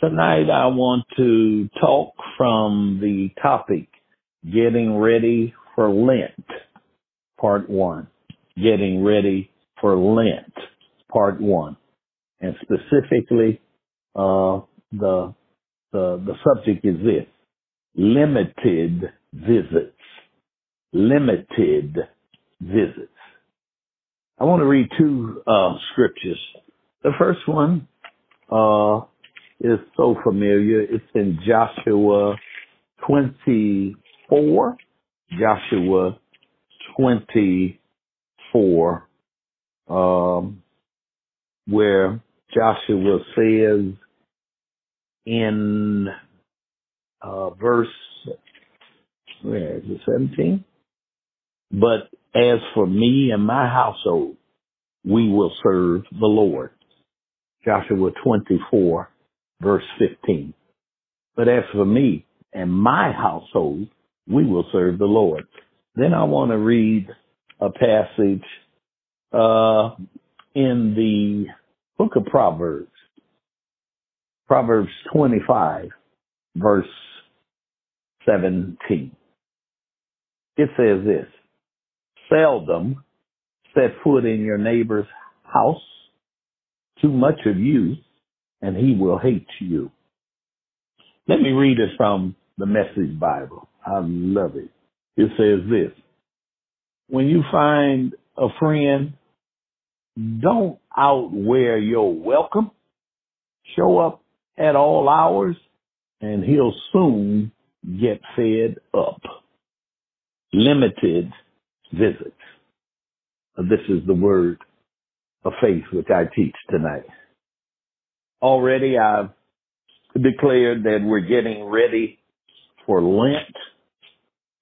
Tonight I want to talk from the topic, getting ready for Lent, part one. Getting ready for Lent, part one. And specifically, uh, the, the, the subject is this, limited visits. Limited visits. I want to read two, uh, scriptures. The first one, uh, is so familiar. It's in Joshua 24. Joshua 24, um, where Joshua says in uh, verse, where is it, 17? But as for me and my household, we will serve the Lord. Joshua 24, verse 15. But as for me and my household, we will serve the Lord. Then I want to read a passage uh, in the book of Proverbs, Proverbs 25, verse 17. It says this, seldom set foot in your neighbor's house, too much of you and he will hate you. Let me read it from the Message Bible. I love it. It says this. When you find a friend, don't outwear your welcome. Show up at all hours and he'll soon get fed up. Limited visits. This is the word of faith which I teach tonight already I've declared that we're getting ready for Lent.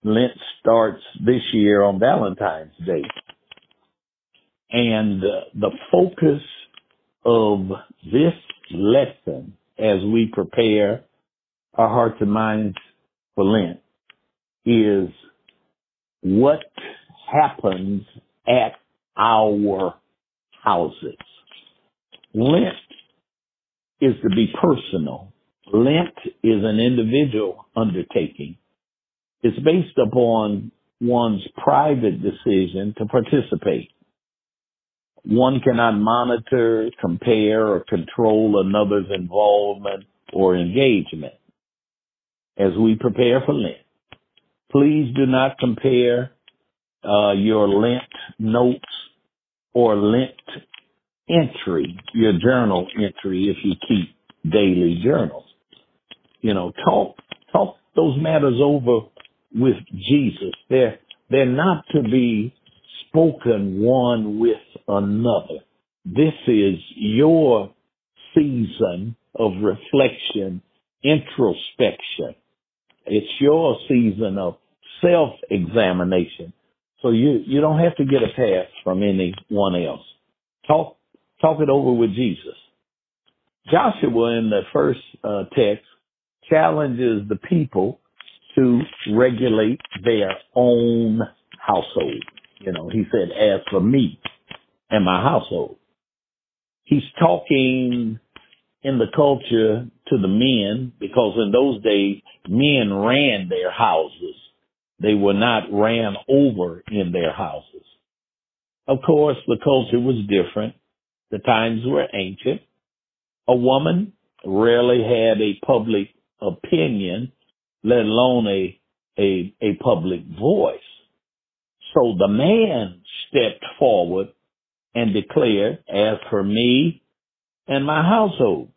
Lent starts this year on Valentine's Day. And uh, the focus of this lesson as we prepare our hearts and minds for Lent is what happens at our houses. Lent is to be personal. Lent is an individual undertaking. It's based upon one's private decision to participate. One cannot monitor, compare, or control another's involvement or engagement. As we prepare for Lent, please do not compare uh, your Lent notes or Lent entry, your journal entry, if you keep daily journals. You know, talk, talk those matters over with Jesus. They're, they're not to be spoken one with another. This is your season of reflection, introspection. It's your season of self-examination. So you, you don't have to get a pass from anyone else. Talk talk it over with Jesus. Joshua in the first uh, text challenges the people to regulate their own household. You know, he said, as for me and my household, he's talking in the culture to the men because in those days, men ran their houses. They were not ran over in their houses. Of course, the culture was different. The times were ancient. A woman rarely had a public opinion, let alone a, a, a public voice. So the man stepped forward and declared, as for me and my household.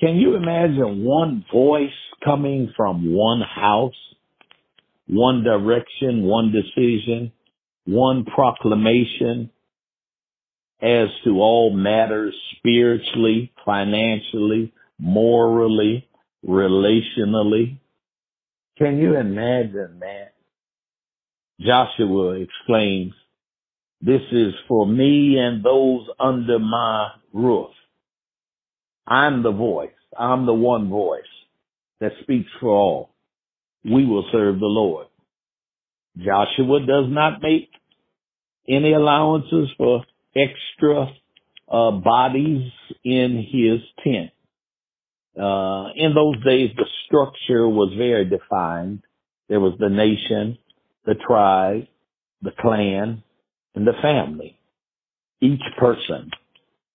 Can you imagine one voice coming from one house, one direction, one decision, one proclamation, as to all matters spiritually, financially, morally, relationally. Can you imagine that? Joshua exclaims, this is for me and those under my roof. I'm the voice. I'm the one voice that speaks for all. We will serve the Lord. Joshua does not make any allowances for extra uh, bodies in his tent. Uh, in those days, the structure was very defined. There was the nation, the tribe, the clan, and the family. Each person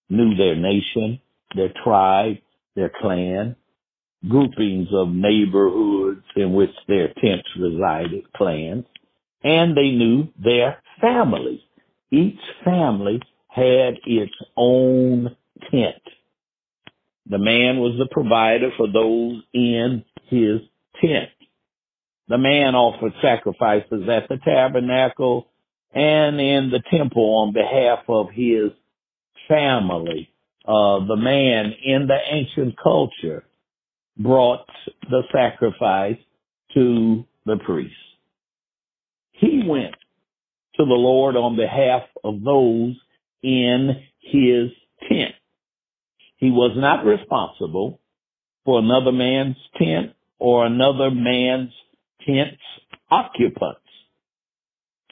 knew their nation, their tribe, their clan, groupings of neighborhoods in which their tents resided, clans, and they knew their families. Each family had its own tent. The man was the provider for those in his tent. The man offered sacrifices at the tabernacle and in the temple on behalf of his family. Uh, the man in the ancient culture brought the sacrifice to the priest. He went to the Lord on behalf of those in his tent. He was not responsible for another man's tent or another man's tent's occupants.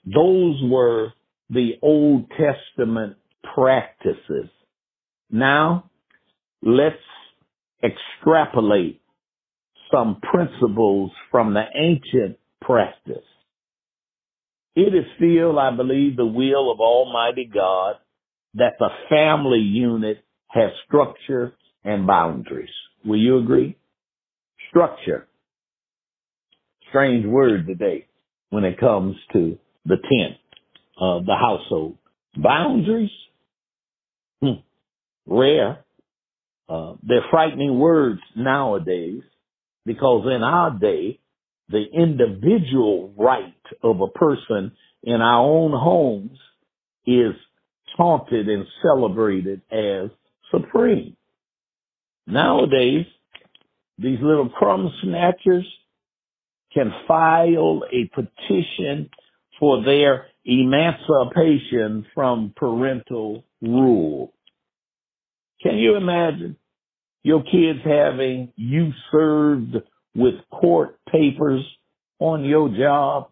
Those were the Old Testament practices. Now, let's extrapolate some principles from the ancient practice. It is still, I believe, the will of Almighty God that the family unit has structure and boundaries. Will you agree? Structure. Strange word today when it comes to the tent, of the household. Boundaries? Hmm. Rare. Uh, they're frightening words nowadays because in our day, the individual right of a person in our own homes is taunted and celebrated as supreme. Nowadays, these little crumb snatchers can file a petition for their emancipation from parental rule. Can you imagine your kids having you served papers on your job,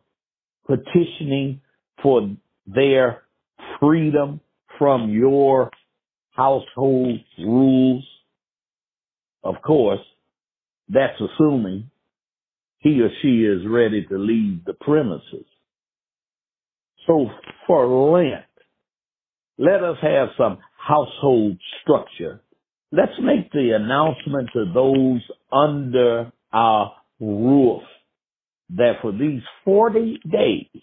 petitioning for their freedom from your household rules? Of course, that's assuming he or she is ready to leave the premises. So for Lent, let us have some household structure. Let's make the announcement to those under our roof that for these 40 days,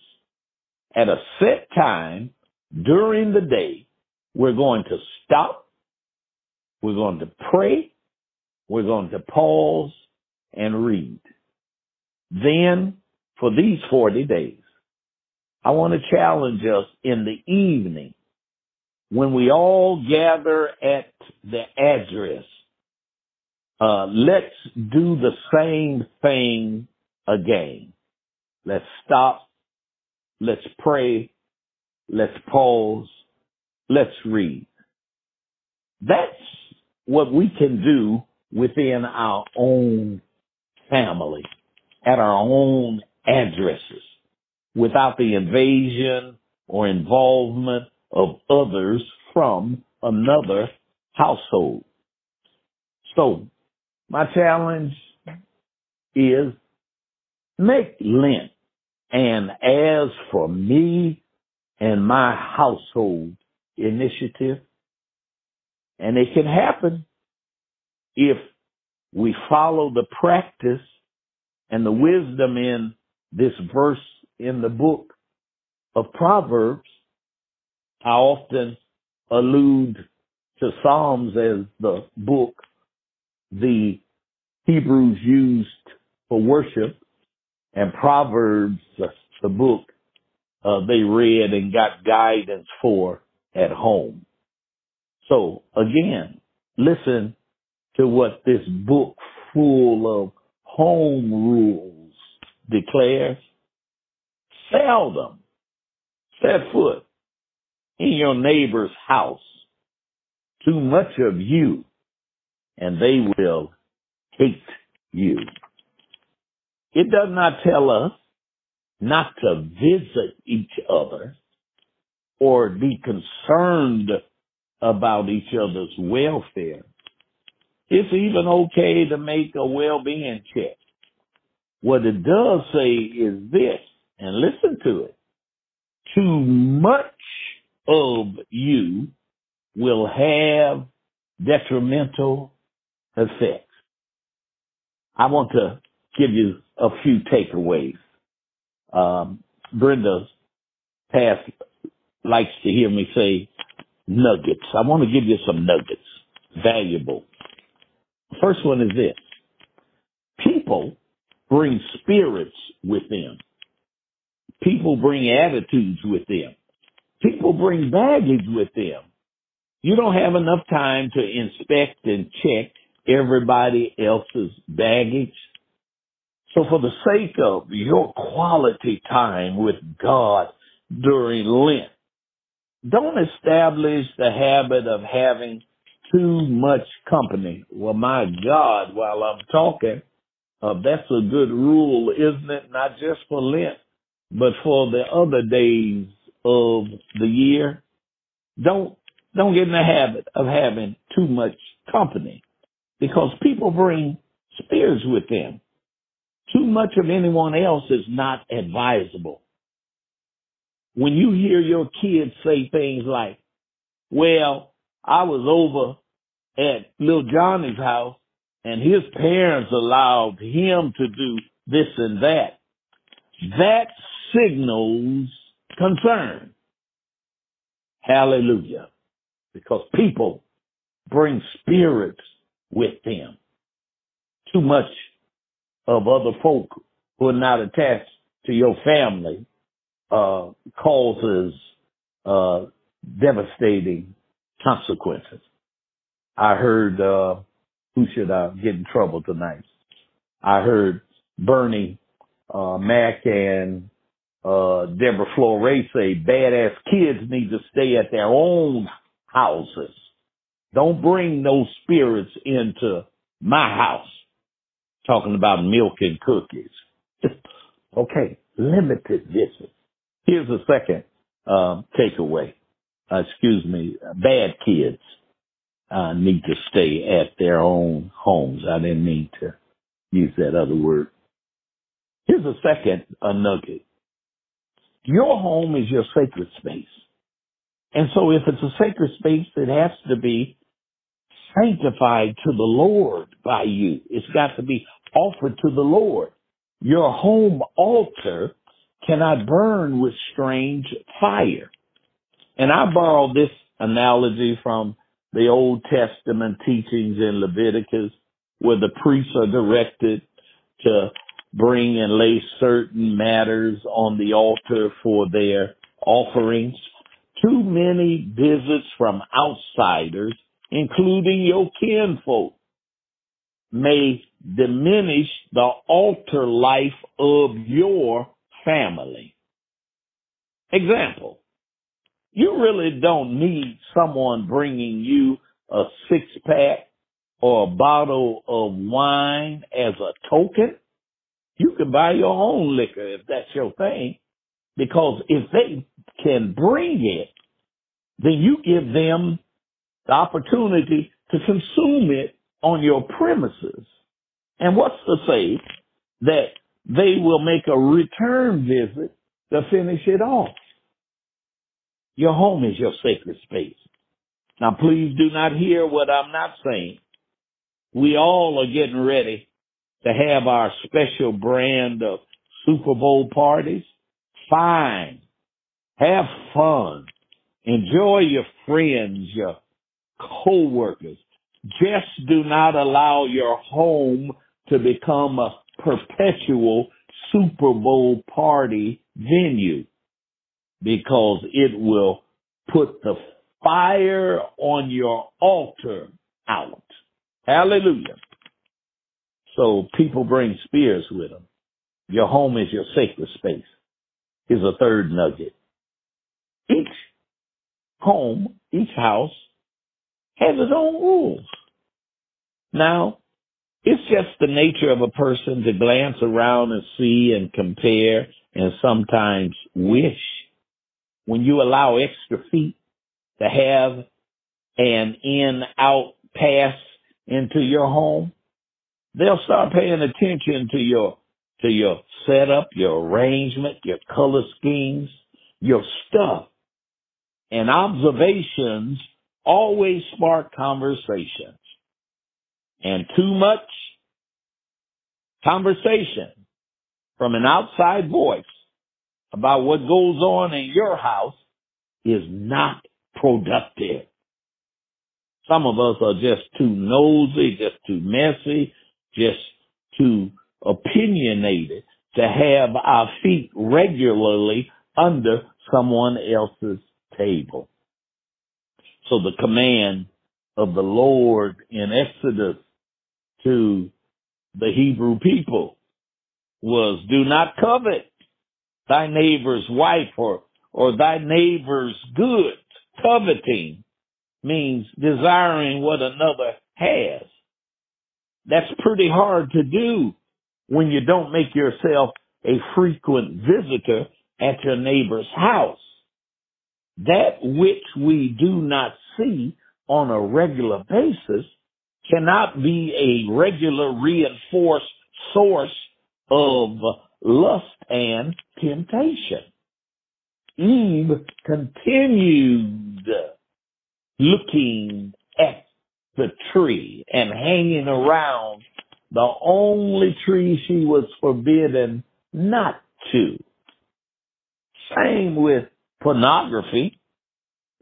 at a set time during the day, we're going to stop, we're going to pray, we're going to pause and read. Then, for these 40 days, I want to challenge us in the evening when we all gather at the address, uh, let's do the same thing again. Let's stop. Let's pray. Let's pause. Let's read. That's what we can do within our own family, at our own addresses, without the invasion or involvement of others from another household. So my challenge is make Lent and as for me and my household initiative, and it can happen if we follow the practice and the wisdom in this verse in the book of Proverbs. I often allude to Psalms as the book the Hebrews used for worship and Proverbs, the book uh, they read and got guidance for at home. So again, listen to what this book full of home rules declares. Seldom set foot in your neighbor's house too much of you and they will hate you. It does not tell us not to visit each other or be concerned about each other's welfare. It's even okay to make a well-being check. What it does say is this, and listen to it. Too much of you will have detrimental effects. I want to give you a few takeaways. Um, Brenda past likes to hear me say nuggets. I want to give you some nuggets, valuable. First one is this. People bring spirits with them. People bring attitudes with them. People bring baggage with them. You don't have enough time to inspect and check everybody else's baggage. So for the sake of your quality time with God during Lent, don't establish the habit of having too much company. Well, my God, while I'm talking, uh, that's a good rule, isn't it? Not just for Lent, but for the other days of the year. Don't, don't get in the habit of having too much company because people bring spirits with them. Too much of anyone else is not advisable. When you hear your kids say things like, well, I was over at Little Johnny's house and his parents allowed him to do this and that, that signals concern. Hallelujah. Because people bring spirits with them. Too much of other folk who are not attached to your family uh, causes uh, devastating consequences. I heard uh, who should I get in trouble tonight? I heard Bernie uh, Mac and uh, Deborah Flores say badass kids need to stay at their own houses. Don't bring no spirits into my house. Talking about milk and cookies. okay, limited visits. Here's a second um, takeaway. Uh, excuse me, bad kids uh, need to stay at their own homes. I didn't mean to use that other word. Here's a second uh, nugget. Your home is your sacred space. And so if it's a sacred space, it has to be sanctified to the Lord by you. It's got to be offered to the Lord. Your home altar cannot burn with strange fire. And I borrow this analogy from the Old Testament teachings in Leviticus where the priests are directed to bring and lay certain matters on the altar for their offerings. Too many visits from outsiders, including your kinfolk, may diminish the altar life of your family. Example, you really don't need someone bringing you a six pack or a bottle of wine as a token. You can buy your own liquor if that's your thing. Because if they can bring it, then you give them the opportunity to consume it on your premises. And what's to say that they will make a return visit to finish it off? Your home is your sacred space. Now please do not hear what I'm not saying. We all are getting ready to have our special brand of Super Bowl parties. Fine. Have fun. Enjoy your friends, your co-workers. Just do not allow your home to become a perpetual Super Bowl party venue because it will put the fire on your altar out. Hallelujah. So people bring spears with them. Your home is your sacred space. Here's a third nugget. Each home, each house has its own rules. Now, it's just the nature of a person to glance around and see and compare and sometimes wish when you allow extra feet to have an in out pass into your home, they'll start paying attention to your to your setup, your arrangement, your color schemes, your stuff. And observations always spark conversations. And too much conversation from an outside voice about what goes on in your house is not productive. Some of us are just too nosy, just too messy, just too opinionated to have our feet regularly under someone else's table. So the command of the Lord in Exodus to the Hebrew people was do not covet thy neighbor's wife or, or thy neighbor's good. Coveting means desiring what another has. That's pretty hard to do when you don't make yourself a frequent visitor at your neighbor's house. That which we do not see on a regular basis cannot be a regular reinforced source of lust and temptation. Eve continued looking at the tree and hanging around the only tree she was forbidden not to. Same with pornography.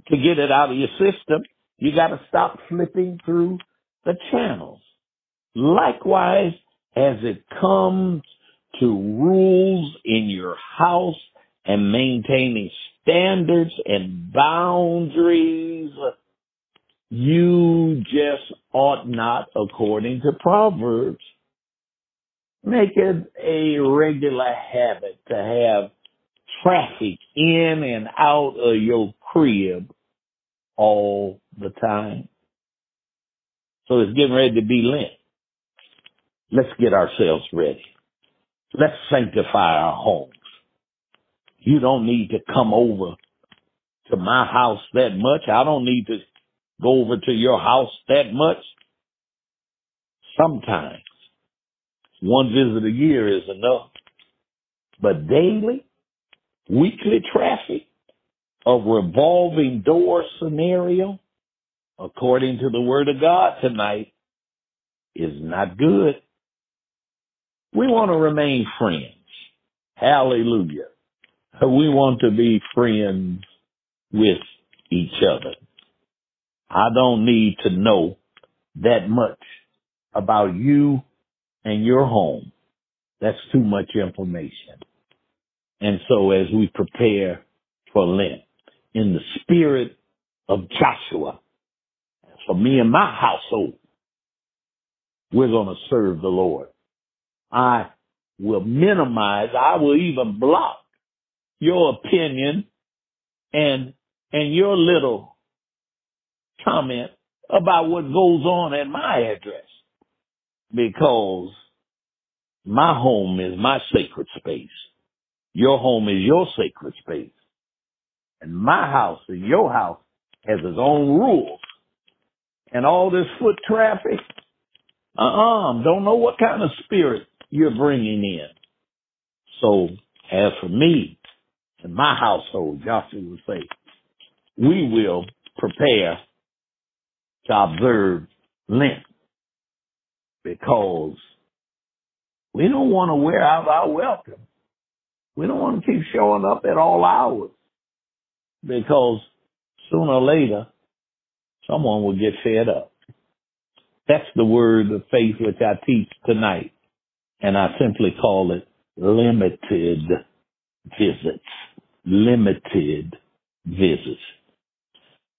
To get it out of your system, you got to stop flipping through the channels. Likewise, as it comes to rules in your house and maintaining standards and boundaries, you just ought not, according to Proverbs, make it a regular habit to have traffic in and out of your crib all the time. So it's getting ready to be Lent. Let's get ourselves ready. Let's sanctify our homes. You don't need to come over to my house that much. I don't need to go over to your house that much. Sometimes one visit a year is enough. But daily, weekly traffic, a revolving door scenario, according to the word of God tonight, is not good. We want to remain friends. Hallelujah. We want to be friends with each other. I don't need to know that much about you and your home. That's too much information. And so as we prepare for Lent, in the spirit of Joshua, for me and my household, we're going to serve the Lord. I will minimize, I will even block your opinion and, and your little comment about what goes on at my address because my home is my sacred space. Your home is your sacred space. And my house and your house has its own rules. And all this foot traffic, uh-uh, don't know what kind of spirit you're bringing in. So as for me and my household, Joshua would say, we will prepare to observe Lent because we don't want to wear out our welcome. We don't want to keep showing up at all hours because sooner or later someone will get fed up. That's the word of faith which I teach tonight. And I simply call it limited visits. Limited visits.